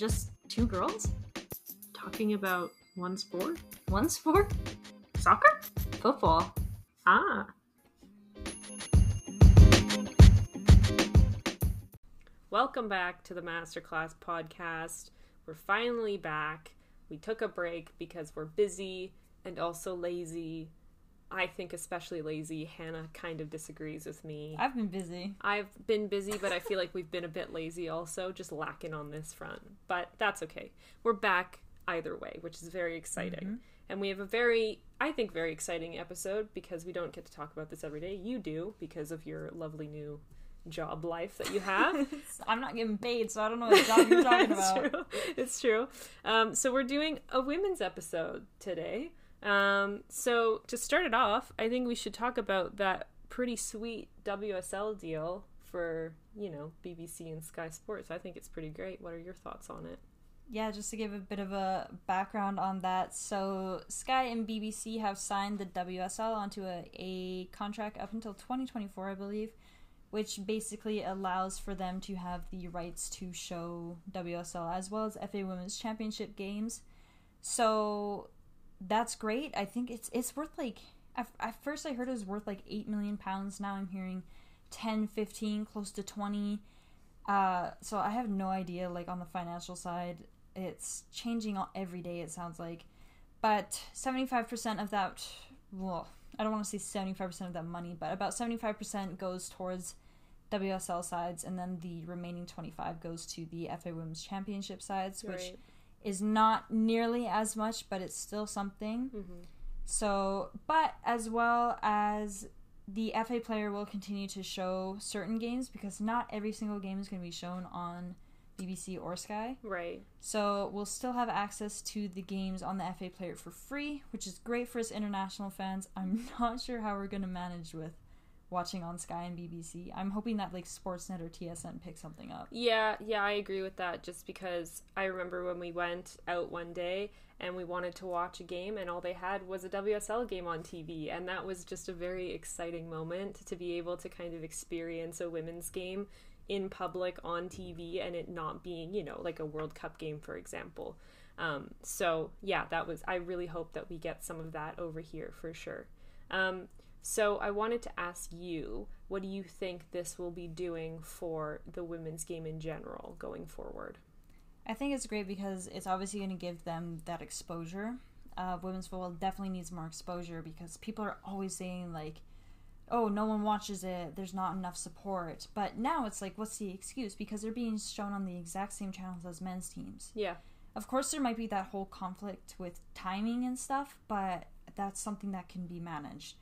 just two girls Talking about one sport? one sport Soccer? football Ah. Welcome back to the Masterclass podcast. We're finally back. We took a break because we're busy and also lazy. I think especially lazy. Hannah kind of disagrees with me. I've been busy. I've been busy, but I feel like we've been a bit lazy also, just lacking on this front. But that's okay. We're back either way, which is very exciting. And we have a very, I think, very exciting episode because we don't get to talk about this every day. You do because of your lovely new job life that you have. I'm not getting paid, so I don't know what job you're talking about. true. It's true. Um, so we're doing a women's episode today. Um, so to start it off, I think we should talk about that pretty sweet WSL deal for you know BBC and Sky Sports. I think it's pretty great. What are your thoughts on it? Yeah, just to give a bit of a background on that. So, Sky and BBC have signed the WSL onto a, a contract up until 2024, I believe, which basically allows for them to have the rights to show WSL as well as FA Women's Championship games. So, that's great. I think it's it's worth like at, first I heard it was worth like 8 million pounds. Now I'm hearing 10, 15, close to 20. Uh, so I have no idea, like on the financial side, it's changing every day. It sounds like, but seventy five percent of that, well, I don't want to say seventy five percent of that money, but about seventy five percent goes towards WSL sides, and then the remaining twenty five goes to the FA Women's Championship sides, which Right. Is not nearly as much, but it's still something. Mhm. So, but as well as the FA player will continue to show certain games because not every single game is going to be shown on BBC or Sky. Right. So, we'll still have access to the games on the FA player for free, which is great for us international fans. I'm not sure how we're going to manage with watching on Sky and BBC. I'm hoping that like Sportsnet or TSN pick something up. Yeah, yeah, I agree with that just because I remember when we went out one day and we wanted to watch a game and all they had was a WSL game on TV and that was just a very exciting moment to be able to kind of experience a women's game in public on TV and it not being, you know, like a World Cup game for example. Um, so yeah, that was I really hope that we get some of that over here for sure. Um, so I wanted to ask you, what do you think this will be doing for the women's game in general going forward? I think it's great because it's obviously going to give them that exposure. Uh, women's football definitely needs more exposure because people are always saying like, "Oh, no one watches it. There's not enough support." But now it's like, what's the excuse? Because they're being shown on the exact same channels as men's teams. Yeah. Of course, there might be that whole conflict with timing and stuff, but that's something that can be managed.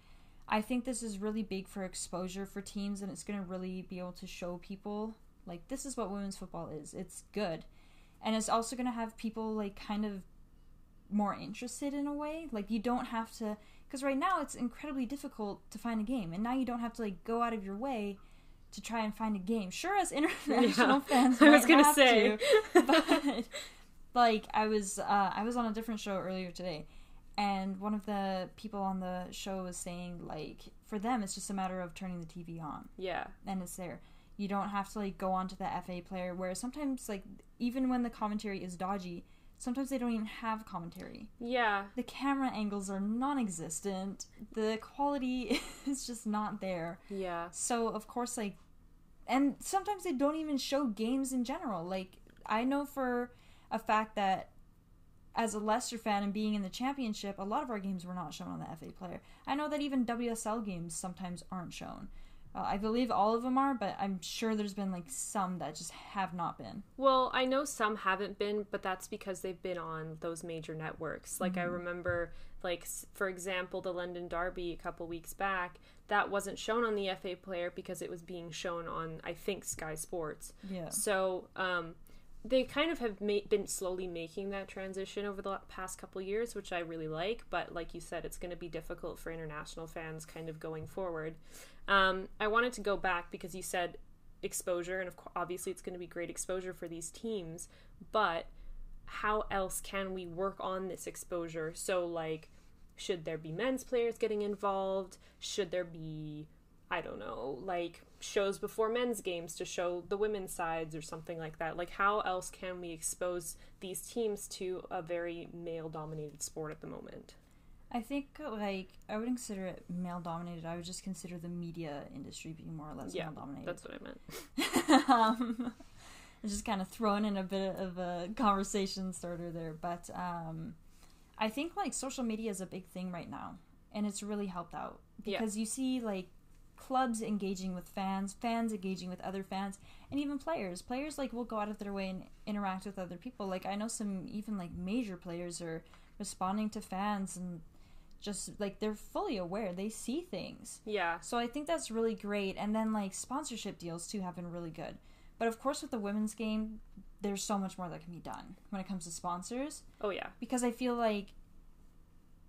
I think this is really big for exposure for teams, and it's going to really be able to show people like this is what women's football is. It's good, and it's also going to have people like kind of more interested in a way. Like you don't have to, because right now it's incredibly difficult to find a game, and now you don't have to like go out of your way to try and find a game. Sure, as international Yeah. fans, I was gonna say. but like I was uh, I was on a different show earlier today and one of the people on the show was saying like for them it's just a matter of turning the TV on Yeah. and it's there. You don't have to like go onto the FA player where sometimes like even when the commentary is dodgy, sometimes they don't even have commentary. Yeah. The camera angles are non-existent. The quality is just not there. Yeah. So of course, like, and sometimes they don't even show games in general. Like, I know for a fact that as a Leicester fan and being in the championship, a lot of our games were not shown on the FA player. I know that even WSL games sometimes aren't shown. Uh, I believe all of them are, but I'm sure there's been like some that just have not been. Well, I know some haven't been, but that's because they've been on those major networks. Like I remember like for example, the London Derby a couple weeks back, that wasn't shown on the FA player because it was being shown on I think Sky Sports. Yeah. So, um, they kind of have ma- been slowly making that transition over the past couple years, which I really like. But like you said, it's going to be difficult for international fans kind of going forward. Um, I wanted to go back because you said exposure, and of course, obviously it's going to be great exposure for these teams. But how else can we work on this exposure? So, like, should there be men's players getting involved? Should there be I don't know, like shows before men's games to show the women's sides or something like that. Like, how else can we expose these teams to a very male dominated sport at the moment? I think like I would consider it male dominated. I would just consider the media industry being more or less Yeah, male dominated. That's what I meant. um, just kind of throwing in a bit of a conversation starter there, but um, I think like social media is a big thing right now, and it's really helped out Yeah. because you see like clubs engaging with fans, fans engaging with other fans, and even players. Players like will go out of their way and interact with other people. Like I know some even like major players are responding to fans and just like they're fully aware. They see things. Yeah. So I think that's really great. And then like sponsorship deals too have been really good. But of course, with the women's game, there's so much more that can be done when it comes to sponsors Oh, yeah. because I feel like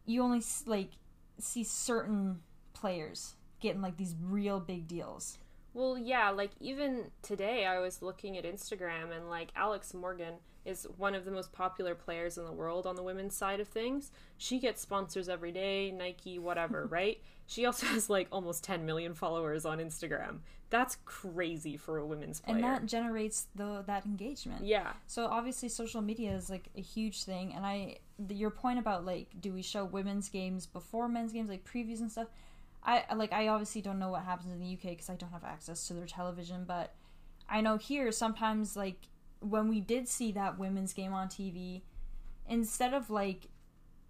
you only like see certain players getting like these real big deals. Well, yeah, like even today I was looking at Instagram and like Alex Morgan is one of the most popular players in the world on the women's side of things. She gets sponsors every day, Nike, whatever, right? She also has like almost 10 million followers on Instagram. That's crazy for a women's player. And that generates the that engagement. yeah. So obviously social media is like a huge thing and I your point about like do we show women's games before men's games like previews and stuff I like I obviously don't know what happens in the UK cuz I don't have access to their television but I know here sometimes like when we did see that women's game on TV instead of like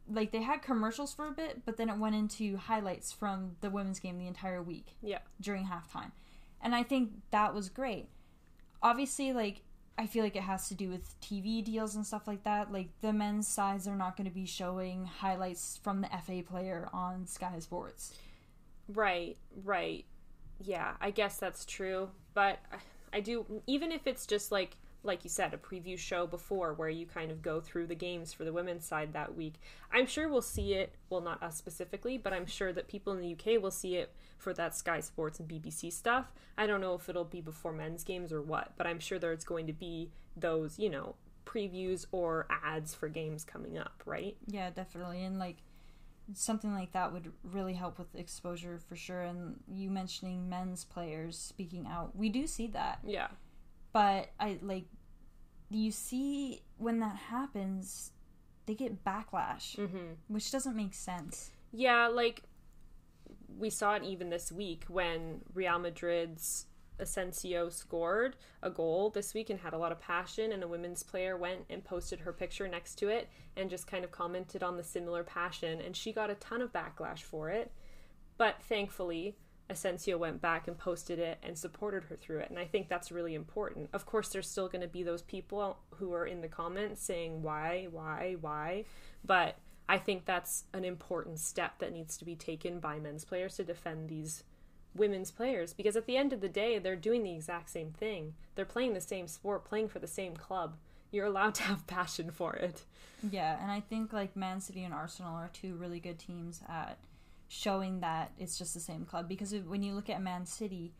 like they had commercials for a bit but then it went into highlights from the women's game the entire week Yeah. during halftime. And I think that was great. Obviously, like, I feel like it has to do with TV deals and stuff like that. Like, the men's sides are not going to be showing highlights from the FA player on Sky Sports. Right, right. Yeah, I guess that's true. But I- do, even if it's just like, like you said, a preview show before where you kind of go through the games for the women's side that week, I'm sure we'll see it. Well, not us specifically, but I'm sure that people in the UK will see it for that Sky Sports and BBC stuff. I don't know if it'll be before men's games or what, but I'm sure there's going to be those, you know, previews or ads for games coming up, right? Yeah, definitely. And, like, something like that would really help with exposure for sure. And you mentioning men's players speaking out, we do see that. Yeah. But I, like, you see when that happens, they get backlash, Mm-hmm. which doesn't make sense. Yeah, like we saw it even this week when Real Madrid's Asensio scored a goal this week and had a lot of passion, and a women's player went and posted her picture next to it and just kind of commented on the similar passion, and she got a ton of backlash for it. But thankfully, Asensio went back and posted it and supported her through it, and I think that's really important. Of course, there's still going to be those people who are in the comments saying why, why, why, but I think that's an important step that needs to be taken by men's players to defend these women's players because at the end of the day they're doing the exact same thing. They're playing the same sport, playing for the same club. You're allowed to have passion for it. Yeah, and I think like Man City and Arsenal are two really good teams at showing that it's just the same club because when you look at Man City,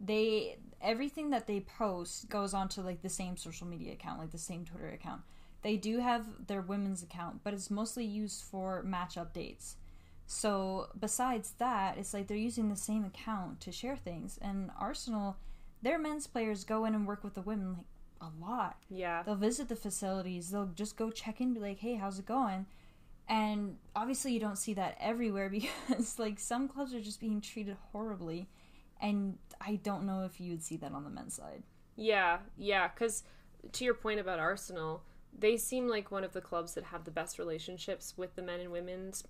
they everything that they post goes onto like the same social media account, like the same Twitter account. They do have their women's account, but it's mostly used for match updates. So besides that, it's like they're using the same account to share things. And Arsenal, their men's players go in and work with the women like a lot. Yeah. they'll visit the facilities. They'll just go check in be like hey how's it going? And obviously you don't see that everywhere because like some clubs are just being treated horribly. And i don't know if you would see that on the men's side. Yeah, yeah, cuz to your point about Arsenal, they seem like one of the clubs that have the best relationships with the men and women's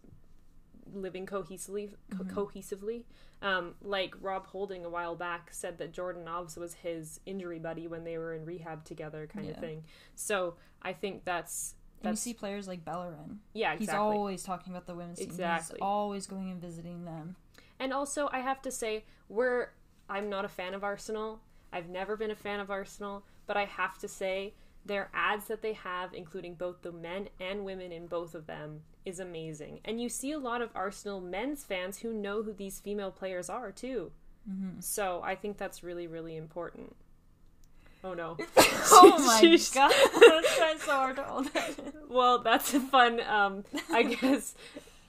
living cohesively co- cohesively. Um, like rob holding a while back said that jordan Nobbs was his injury buddy when they were in rehab together kind of thing. So i think that's and you see players like bellerin. Yeah he's always talking about the women's team. Exactly. he's always going and visiting them. And also, I have to say, we're I'm not a fan of Arsenal. I've never been a fan of Arsenal, but I have to say their ads that they have, including both the men and women in both of them, is amazing. And you see a lot of Arsenal men's fans who know who these female players are too. So I think that's really, really important. Oh no! oh my god i was trying so hard to hold that. Well, that's a fun. Um, I guess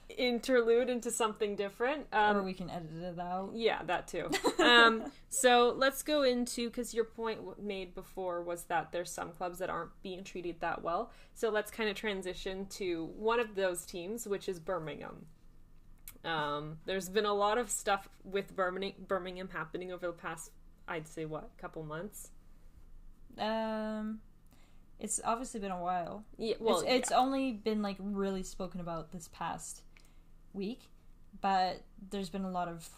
interlude into something different. Um, or we can edit it out. Yeah, that too. um, so let's go into because your point made before was that there's some clubs that aren't being treated that well. So let's kind of transition to one of those teams, which is Birmingham. Um, there's been a lot of stuff with Birmingham, Birmingham happening over the past, I'd say, what, couple months. Um, it's obviously been a while. Yeah, well, it's, it's only been like really spoken about this past week, but there's been a lot of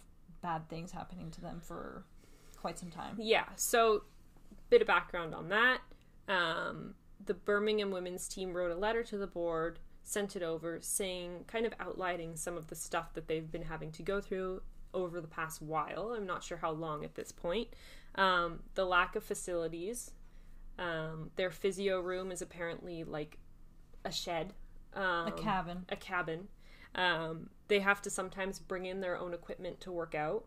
bad things happening to them for quite some time. Yeah, so bit of background on that. Um, the Birmingham women's team wrote a letter to the board, sent it over, saying, kind of outlining some of the stuff that they've been having to go through over the past while. I'm not sure how long at this point. Um, the lack of facilities. Um, their physio room is apparently like a shed, um, A cabin. a cabin. Um, they have to sometimes bring in their own equipment to work out.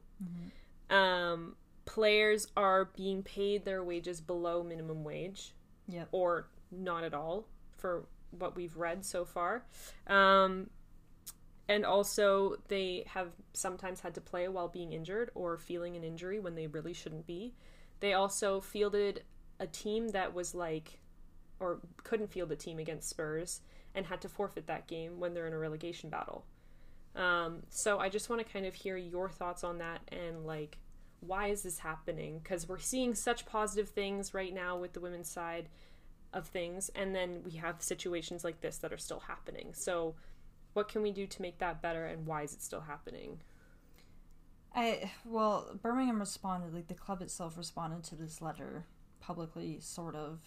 Um, players are being paid their wages below minimum wage Yep. or not at all for what we've read so far. Um, and also, they have sometimes had to play while being injured or feeling an injury when they really shouldn't be. They also fielded a team that was like, or couldn't field a team against Spurs and had to forfeit that game when they're in a relegation battle. Um, so I just want to kind of hear your thoughts on that and like, why is this happening? Because we're seeing such positive things right now with the women's side of things, and then we have situations like this that are still happening. So, what can we do to make that better, and why is it still happening? I well, Birmingham responded like the club itself responded to this letter publicly, sort of.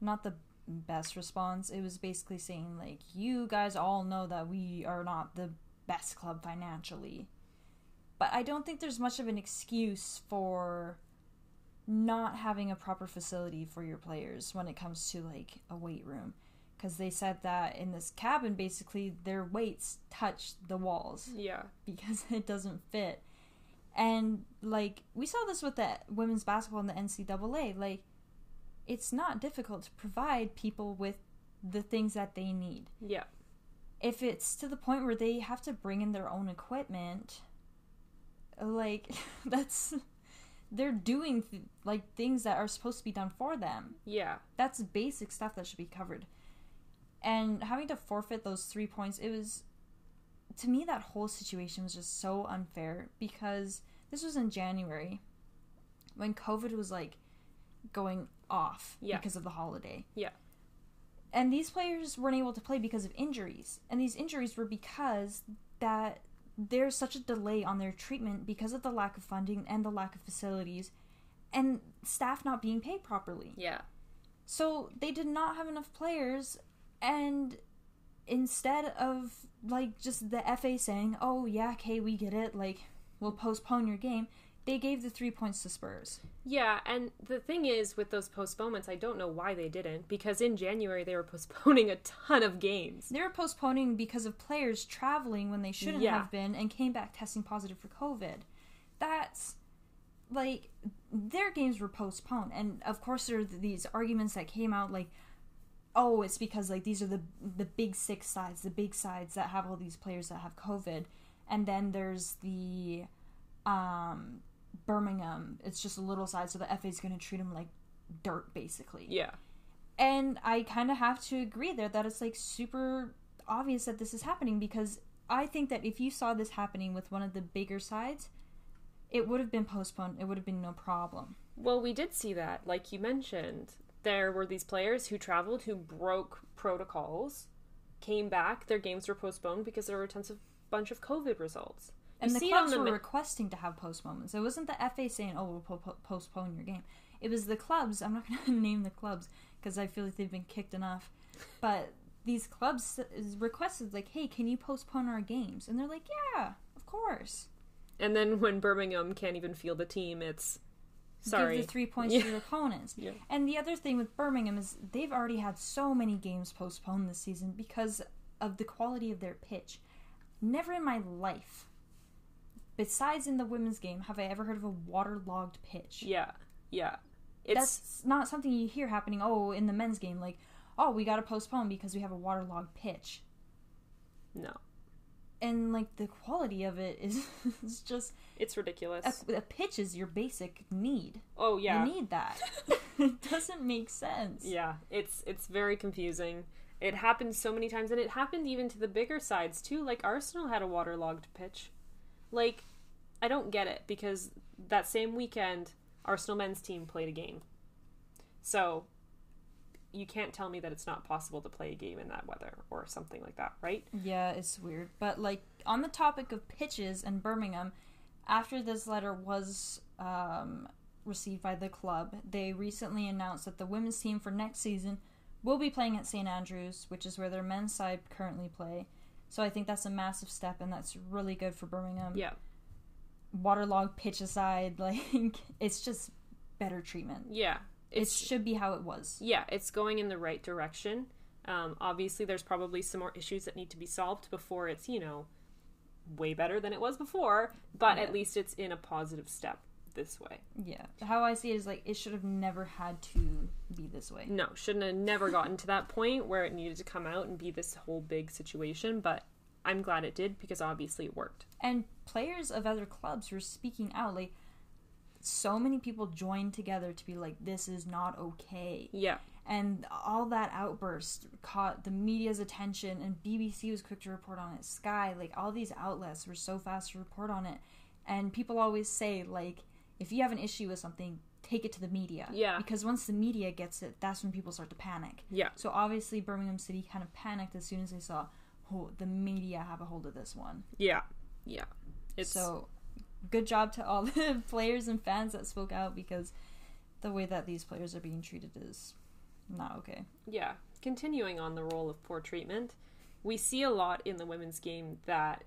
Not the best response. It was basically saying like, you guys all know that we are not the best club financially, but I don't think there's much of an excuse for not having a proper facility for your players when it comes to like a weight room. Because they said that in this cabin basically their weights touch the walls. Yeah, because it doesn't fit. And like we saw this with the women's basketball in the NCAA, like it's not difficult to provide people with the things that they need. yeah, If it's to the point where they have to bring in their own equipment, like that's they're doing th- like things that are supposed to be done for them yeah, that's basic stuff that should be covered. And having to forfeit those three points, it was to me that whole situation was just so unfair because this was in January when COVID was like going off Yeah. because of the holiday. Yeah. And these players weren't able to play because of injuries. And these injuries were because that there's such a delay on their treatment because of the lack of funding and the lack of facilities and staff not being paid properly. yeah, So they did not have enough players, and instead of like just the FA saying, "Oh yeah, okay, we get it," like we'll postpone your game, they gave the three points to Spurs. yeah. And the thing is, with those postponements, I don't know why they didn't because in January they were postponing a ton of games. They were postponing because of players traveling when they shouldn't Yeah. have been and came back testing positive for COVID. That's like their games were postponed, and of course there are these arguments that came out like, oh, it's because like these are the the big six sides, the big sides that have all these players that have COVID, and then there's the um Birmingham. It's just a little side, so the FA is going to treat them like dirt, basically. Yeah, And I kind of have to agree there that it's like super obvious that this is happening because I think that if you saw this happening with one of the bigger sides, it would have been postponed. It would have been no problem. Well, we did see that, like you mentioned. There were these players who traveled who broke protocols, came back, their games were postponed because there were tons of bunch of COVID results. And You the see it on clubs were mi- requesting to have postponements. It wasn't the FA saying, "Oh, we'll po- po- postpone your game." It was the clubs. I'm not going to name the clubs because I feel like they've been kicked enough. But these clubs requested, like, "Hey, can you postpone our games?" And they're like, "Yeah, of course." And then when Birmingham can't even field a team, it's sorry. give the three points Yeah. to your opponents. Yeah. And the other thing with Birmingham is they've already had so many games postponed this season because of the quality of their pitch. Never in my life, besides in the women's game, have I ever heard of a waterlogged pitch. Yeah, yeah. It's That's not something you hear happening. Oh, in the men's game, like, oh, we got to postpone because we have a waterlogged pitch. no. and like the quality of it is, is just It's ridiculous. a, a pitch is your basic need. oh yeah. You need that. it doesn't make sense. Yeah, it's it's very confusing. It happened so many times, and it happened even to the bigger sides too. Like Arsenal had a waterlogged pitch. Like, I don't get it because that same weekend, Arsenal men's team played a game. So, you can't tell me that it's not possible to play a game in that weather or something like that, right? Yeah, it's weird. But like on the topic of pitches and Birmingham, after this letter was um, received by the club, they recently announced that the women's team for next season will be playing at St Andrews, which is where their men's side currently play. So I think that's a massive step, and that's really good for Birmingham. Yeah. Waterlogged pitch aside, like it's just better treatment. Yeah. It should be how it was. yeah, it's going in the right direction. Um, obviously, there's probably some more issues that need to be solved before it's, you know, way better than it was before, but Yeah. at least it's in a positive step this way. Yeah. How I see it is like it should have never had to be this way. No, shouldn't have never gotten to that point where it needed to come out and be this whole big situation, but I'm glad it did because obviously it worked. and players of other clubs were speaking out like so many people joined together to be like this is not okay Yeah. and all that outburst caught the media's attention and bbc was quick to report on it sky like all these outlets were so fast to report on it and people always say like if you have an issue with something take it to the media Yeah. because once the media gets it that's when people start to panic Yeah. so obviously birmingham city kind of panicked as soon as they saw the media have a hold of this one Yeah. Yeah. It's so, good job to all the players and fans that spoke out because the way that these players are being treated is not okay. yeah, continuing on the role of poor treatment, we see a lot in the women's game that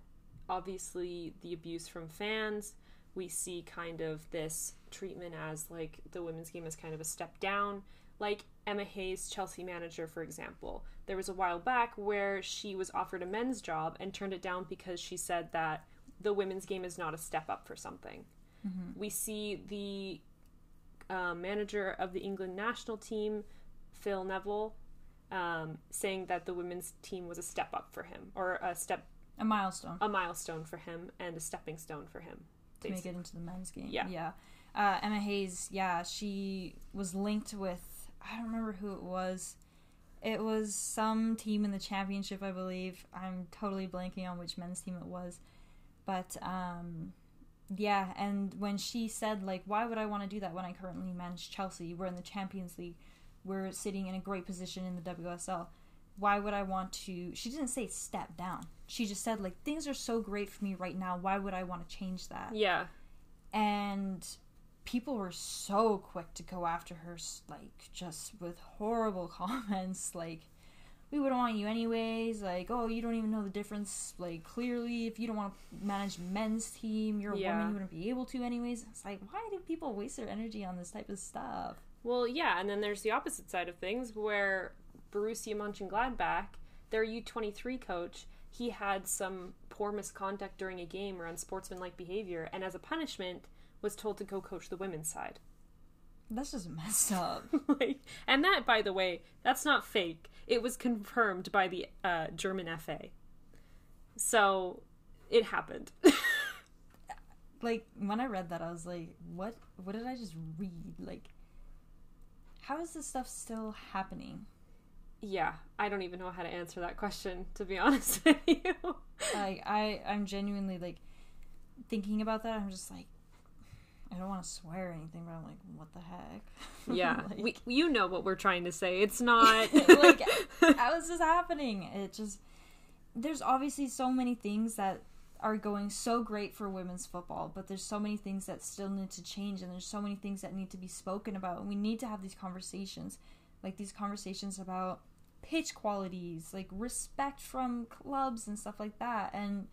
obviously the abuse from fans, we see kind of this treatment as like the women's game is kind of a step down. Like Emma Hayes, Chelsea manager, for example. There was a while back where she was offered a men's job and turned it down because she said that the women's game is not a step up for something. We see the uh, manager of the England national team, Phil Neville, um, saying that the women's team was a step up for him, or a step, A milestone a milestone for him, and a stepping stone for him. to make it into the men's game. Yeah. yeah. Uh, Emma Hayes, yeah, she was linked with I don't remember who it was. It was some team in the championship, I believe. I'm totally blanking on which men's team it was, but um, yeah. And when she said like, "Why would I want to do that when I currently manage Chelsea? We're in the Champions League. We're sitting in a great position in the WSL. Why would I want to?" She didn't say step down. She just said like, "Things are so great for me right now. Why would I want to change that?" Yeah, and people were so quick to go after her like just with horrible comments like we wouldn't want you anyways like oh you don't even know the difference like clearly if you don't want to manage men's team you're a Yeah. woman you wouldn't be able to anyways it's like why do people waste their energy on this type of stuff Well, yeah, and then there's the opposite side of things where Borussia Mönchengladbach, their U23 coach, he had some poor misconduct during a game or unsportsmanlike behavior, and as a punishment, was told to go coach the women's side. that's just messed up like, and that, by the way, that's not fake. It was confirmed by the uh, German FA. So, it happened. like when i read that i was like what what did i just read like how is this stuff still happening yeah, I don't even know how to answer that question, to be honest with you. like I I'm genuinely like thinking about that. I'm just like I don't want to swear or anything, but I'm like, what the heck? Yeah, like, we, you know what we're trying to say. It's not like how is this happening? It just there's obviously so many things that are going so great for women's football, but there's so many things that still need to change, and there's so many things that need to be spoken about, and we need to have these conversations, like these conversations about pitch qualities, like respect from clubs and stuff like that, and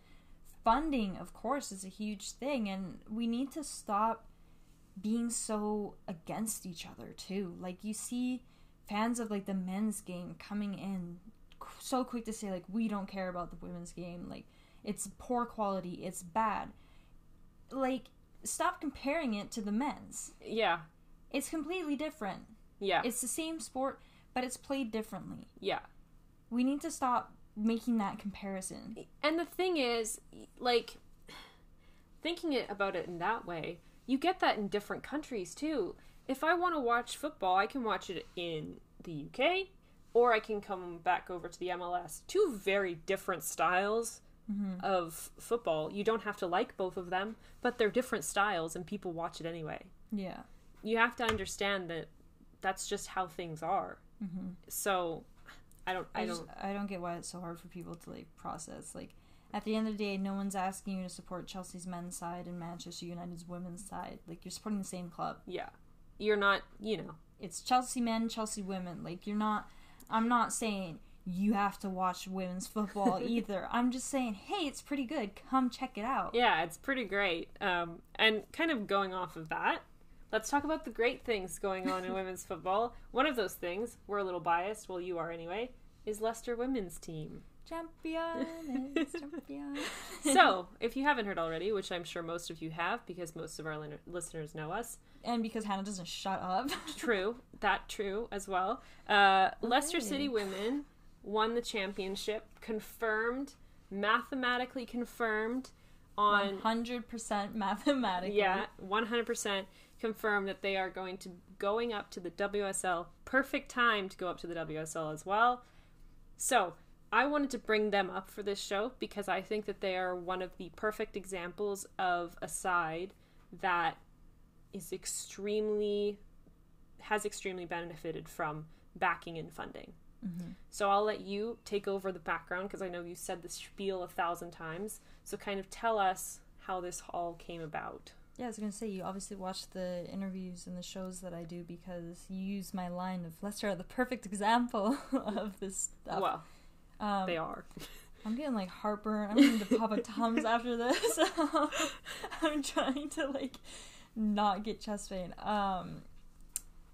funding, of course, is a huge thing, and we need to stop being so against each other too. Like you see fans of like the men's game coming in so quick to say like we don't care about the women's game, like it's poor quality, it's bad. Like stop comparing it to the men's. yeah, It's completely different. yeah, It's the same sport, but it's played differently. yeah, We need to stop making that comparison. And the thing is, like, thinking it about it in that way, you get that in different countries too. If I want to watch football, I can watch it in the UK, or I can come back over to the MLS. Two very different styles mm-hmm. of football. You don't have to like both of them, but they're different styles, and people watch it anyway. Yeah. You have to understand that that's just how things are. Mm-hmm. So, I don't. I, I, don't. I don't get why it's so hard for people to like process. Like at the end of the day, no one's asking you to support Chelsea's men's side and Manchester United's women's side. Like you're supporting the same club. yeah, you're not. You know. It's Chelsea men, Chelsea women. Like you're not. I'm not saying you have to watch women's football either. I'm just saying, hey, it's pretty good. Come check it out. Yeah, it's pretty great. Um, and kind of going off of that, let's talk about the great things going on in women's football. One of those things, we're a little biased, well, you are anyway, is Leicester women's team. Champion, champion. So, if you haven't heard already, which I'm sure most of you have because most of our lin- listeners know us, and because Hannah doesn't shut up. true, that true as well. Uh, Leicester City women won the championship, confirmed, mathematically confirmed on hundred percent mathematically. Yeah, one hundred percent confirmed that they are going to going up to the WSL. Perfect time to go up to the WSL as well. So I wanted to bring them up for this show because I think that they are one of the perfect examples of a side that is extremely has extremely benefited from backing and funding. Mm-hmm. So I'll let you take over the background because I know you said this spiel a thousand times. So kind of tell us how this all came about. Yeah, I was gonna say you obviously watch the interviews and the shows that I do because you use my line of Leicester are the perfect example of this stuff. Well, um, they are. I'm getting like heartburn. I'm going to pop a tums after this. I'm trying to like not get chest pain. Um.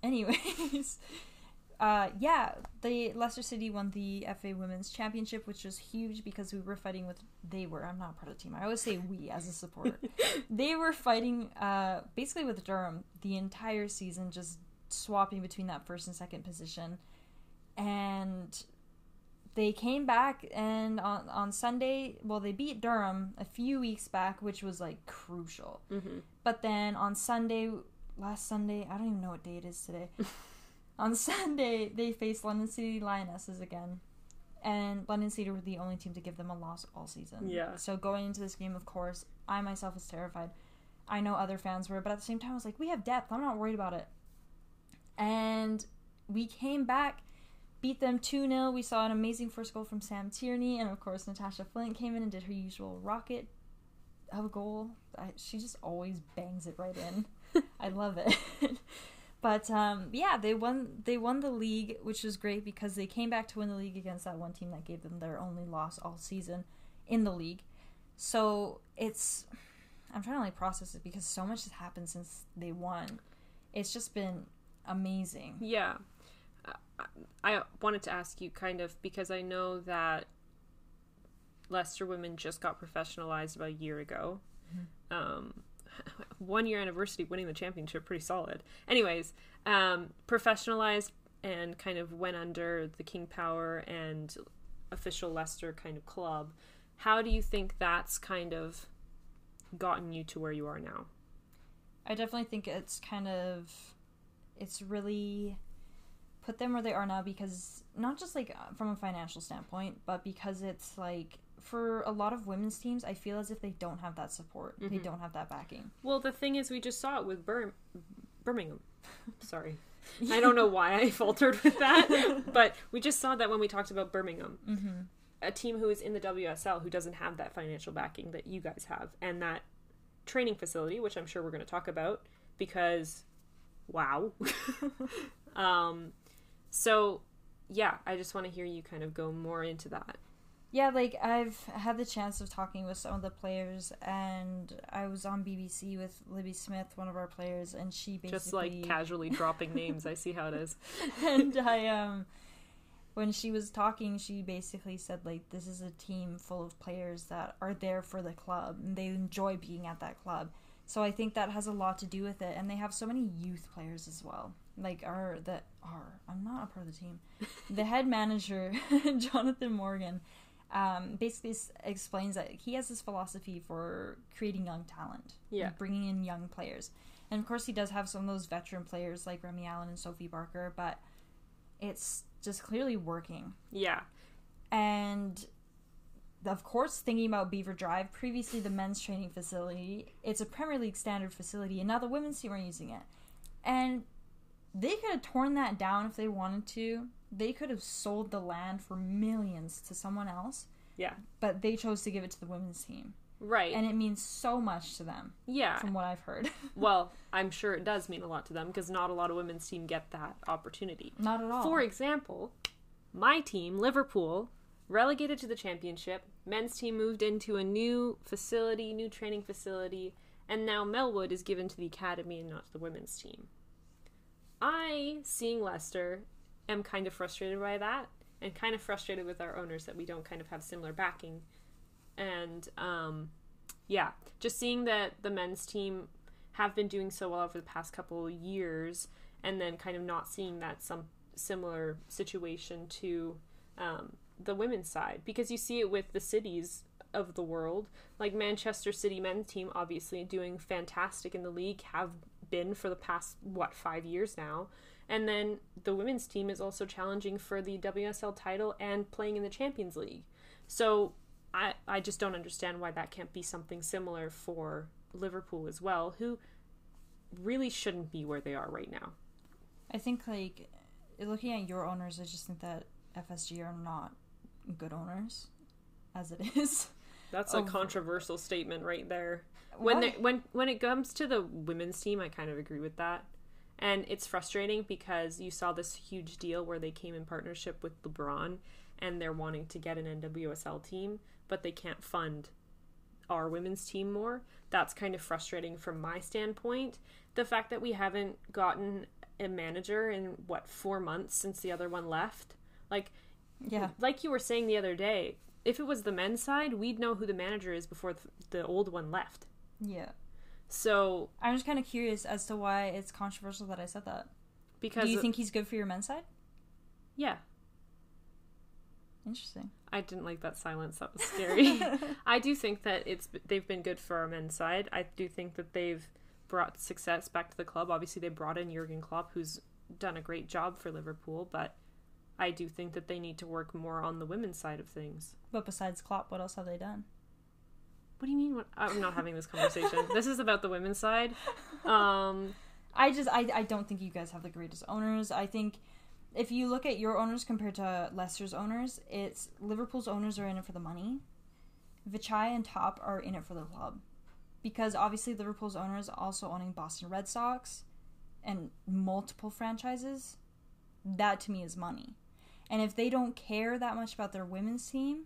Anyways, uh, yeah, the Leicester City won the FA Women's Championship, which was huge because we were fighting with. They were. I'm not part of the team. I always say we as a supporter. they were fighting, uh, basically with Durham the entire season, just swapping between that first and second position, and they came back and on on Sunday, well, they beat Durham a few weeks back, which was like crucial. Mm-hmm. But then on Sunday, last Sunday, I don't even know what day it is today. on Sunday, they faced London City Lionesses again. And London City were the only team to give them a loss all season. Yeah. So going into this game, of course, I myself was terrified. I know other fans were, but at the same time, I was like, we have depth. I'm not worried about it. And we came back, beat them 2 0. We saw an amazing first goal from Sam Tierney. And of course, Natasha Flint came in and did her usual rocket of a goal. I, she just always bangs it right in. I love it. but um, yeah, they won. They won the league, which was great because they came back to win the league against that one team that gave them their only loss all season in the league. So it's I'm trying to like process it because so much has happened since they won. It's just been amazing. Yeah. I wanted to ask you kind of because I know that Leicester women just got professionalized about a year ago. Um, one year anniversary winning the championship, pretty solid. Anyways, um, professionalized and kind of went under the King Power and official Leicester kind of club. How do you think that's kind of gotten you to where you are now? I definitely think it's kind of it's really put them where they are now because not just like uh, from a financial standpoint, but because it's like for a lot of women's teams, I feel as if they don't have that support. They don't have that backing. Well, the thing is, we just saw it with Bir- Birmingham. Sorry. I don't know why I faltered with that, but we just saw that when we talked about Birmingham. Mm-hmm. A team who is in the WSL who doesn't have that financial backing that you guys have, and that training facility, which I'm sure we're going to talk about because, wow. um, so, yeah, I just want to hear you kind of go more into that. Yeah, like I've had the chance of talking with some of the players, and I was on BBC with Libby Smith, one of our players, and she basically Just like casually dropping names. I see how it is. and I um when she was talking she basically said like this is a team full of players that are there for the club and they enjoy being at that club. So I think that has a lot to do with it and they have so many youth players as well. Like are that are I'm not a part of the team. the head manager Jonathan Morgan um, basically s- explains that he has this philosophy for creating young talent, Yeah. bringing in young players, and of course he does have some of those veteran players like Remi Allen and Sophie Barker, but it's just clearly working. Yeah. And of course, thinking about Belvoir Drive, previously the men's training facility, it's a Premier League standard facility, and now the women's team are using it. And they could have torn that down if they wanted to. They could have sold the land for millions to someone else, Yeah. but they chose to give it to the women's team. Right. And it means so much to them, yeah. from what I've heard. well, I'm sure it does mean a lot to them because not a lot of women's team get that opportunity. Not at all. For example, my team, Liverpool, relegated to the championship. Men's team moved into a new facility, new training facility, and now Melwood is given to the academy and not to the women's team. I, seeing Leicester, am kind of frustrated by that and kind of frustrated with our owners that we don't kind of have similar backing. And um, yeah, just seeing that the men's team have been doing so well over the past couple years and then kind of not seeing that some similar situation to um, the women's side because you see it with the cities of the world. Like manchester city men's team obviously doing fantastic in the league have been for the past what five years now. And then the women's team is also challenging for the wsl title and playing in the champions league. So i i just don't understand why that can't be something similar for liverpool as well who really shouldn't be where they are right now. I think, like, looking at your owners, I just think that FSG are not good owners as it is. That's a controversial statement right there. When they, when when it comes to the women's team, I kind of agree with that. And it's frustrating because you saw this huge deal where they came in partnership with LeBron and they're wanting to get an NWSL team, but they can't fund our women's team more. That's kind of frustrating from my standpoint. The fact that we haven't gotten a manager in what 4 months since the other one left. Like Yeah. like you were saying the other day, if it was the men's side, we'd know who the manager is before th- the old one left. Yeah. So I'm just kind of curious as to why it's controversial that I said that. because Do you think he's good for your men's side? yeah, Interesting. I didn't like that silence. That was scary. I do think that it's they've been good for our men's side. I do think that they've brought success back to the club. Obviously, they brought in Jurgen Klopp, who's done a great job for Liverpool, but I do think that they need to work more on the women's side of things. But besides Klopp, what else have they done? What do you mean? What, I'm not having this conversation. this is about the women's side. Um, I just I, I don't think you guys have the greatest owners. I think if you look at your owners compared to Leicester's owners, it's Liverpool's owners are in it for the money. Vichai and Top are in it for the club. Because obviously Liverpool's owners also owning Boston Red Sox and multiple franchises. That to me is money. And if they don't care that much about their women's team,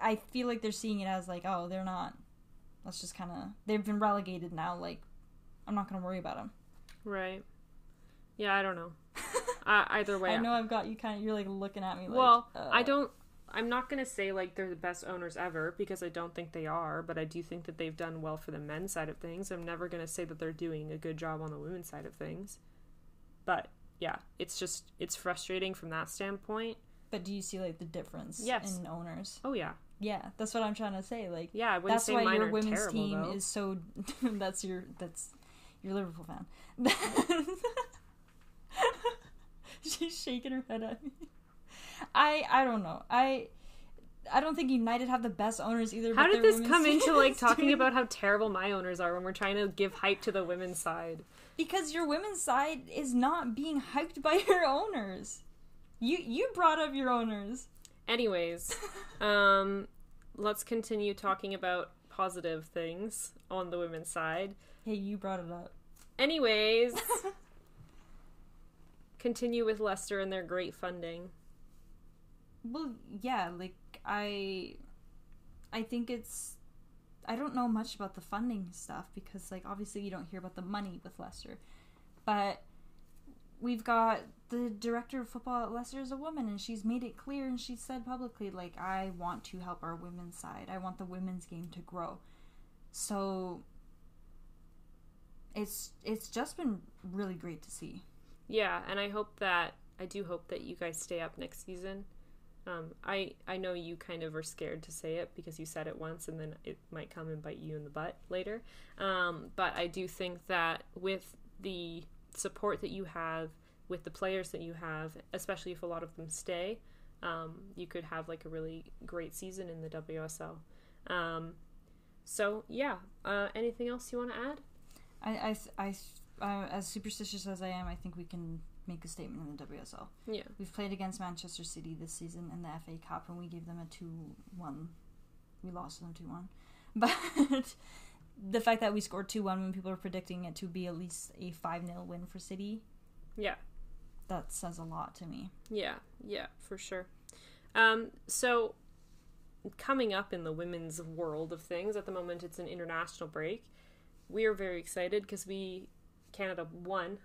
I feel like they're seeing it as like, oh, they're not. Let's just kind of they've been relegated now. Like, I'm not gonna worry about them. right. Yeah, I don't know. uh, either way, I know I've got you kind of. You're like looking at me. Like, well, uh, I don't. I'm not gonna say like they're the best owners ever because I don't think they are, but I do think that they've done well for the men's side of things. I'm never gonna say that they're doing a good job on the women's side of things, but yeah, it's just it's frustrating from that standpoint. But do you see like the difference Yes. in owners? Oh yeah, Yeah, that's what I'm trying to say. Like, yeah. That's why your women's terrible team though. is so. that's your. That's your Liverpool fan. She's shaking her head at me. I I don't know. I I don't think United have the best owners either. How did this come into like talking about how terrible my owners are when we're trying to give hype to the women's side? Because your women's side is not being hyped by your owners. You you brought up your owners. Anyways, um, let's continue talking about positive things on the women's side. Hey, you brought it up. Anyways, continue with Leicester and their great funding. Well, yeah, like I I think it's I don't know much about the funding stuff because like obviously you don't hear about the money with Leicester, But we've got the director of football at Leicester is a woman and she's made it clear and she said publicly like I want to help our women's side. I want the women's game to grow. So it's it's just been really great to see. Yeah, and I hope that I do hope that you guys stay up next season. Um, I I know you kind of are scared to say it because you said it once and then it might come and bite you in the butt later. Um, but I do think that with the support that you have, with the players that you have, especially if a lot of them stay, um, you could have like a really great season in the WSL. Um, so yeah, uh, anything else you want to add? I, I, I, I, as superstitious as I am, I think we can make a statement in the WSL. Yeah. We've played against Manchester City this season in the FA Cup, and we gave them a two-one. We lost them two-one, but the fact that we scored two-one when people are predicting it to be at least a five-nil win for City, Yeah. that says a lot to me. Yeah, yeah, for sure. Um, so, coming up in the women's world of things, at the moment it's an international break. We are very excited because we, Canada won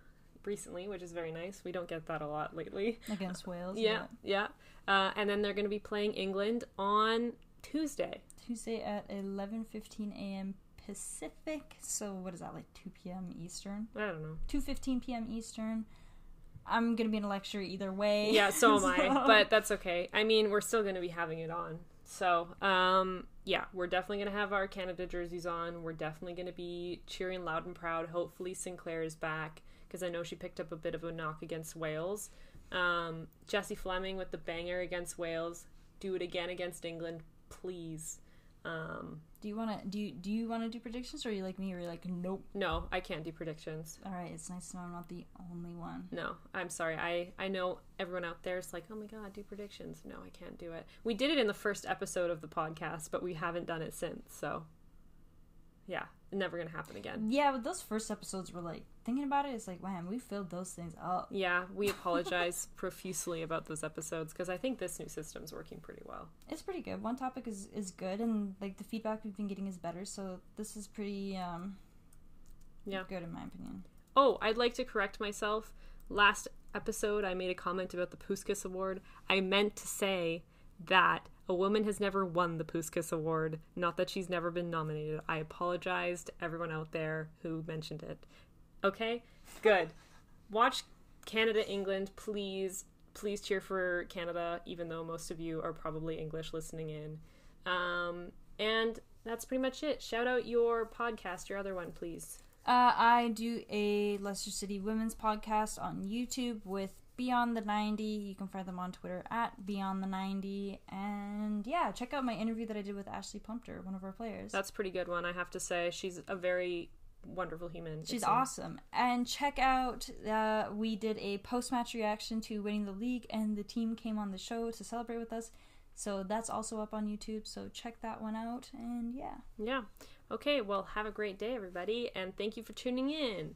recently, which is very nice. We don't get that a lot lately. Against Wales, Yeah, yeah. Uh, and then they're going to be playing England on Tuesday. Tuesday at eleven fifteen a.m. Pacific. So what is that like two p.m. Eastern? I don't know. Two fifteen p.m. Eastern. I'm gonna be in a lecture either way. Yeah, so am I, but that's okay. I mean, we're still going to be having it on. So, um, yeah, we're definitely going to have our Canada jerseys on. We're definitely going to be cheering loud and proud. Hopefully, Sinclair is back because I know she picked up a bit of a knock against Wales. Um, Jessie Fleming with the banger against Wales. Do it again against England, please. Um, Do you wanna do you, do you wanna do predictions or are you like me or are you like nope? no, I can't do predictions. All right, it's nice to know I'm not the only one. No, I'm sorry. I I know everyone out there is like, "Oh my god, do predictions." No, I can't do it. We did it in the first episode of the podcast, but we haven't done it since. So, yeah, never to happen again. Yeah, but those first episodes were like thinking about it. It's like man, we filled those things up. Yeah, we apologize profusely about those episodes because I think this new system's working pretty well. It's pretty good. One topic is is good, and like the feedback we've been getting is better. So this is pretty um Yeah. good in my opinion. Oh, I'd like to correct myself. Last episode, I made a comment about the Puskas Award. I meant to say that a woman has never won the Puskas Award, not that she's never been nominated. I apologize to everyone out there who mentioned it. Okay? Good. Watch Canada England, please. Please cheer for Canada, even though most of you are probably English listening in. Um, and that's pretty much it. Shout out your podcast, your other one, please. Uh, I do a Leicester City women's podcast on YouTube with Beyond the 90. You can find them on Twitter at Beyond the 90. And yeah, check out my interview that I did with Ashleigh Plumptre, one of our players. That's a pretty good one, I have to say. She's a very wonderful human. She's awesome. And check out, uh, we did a post match reaction to winning the league, and the team came on the show to celebrate with us. So that's also up on YouTube. So check that one out. And yeah. Yeah. Okay, well, have a great day, everybody, and thank you for tuning in.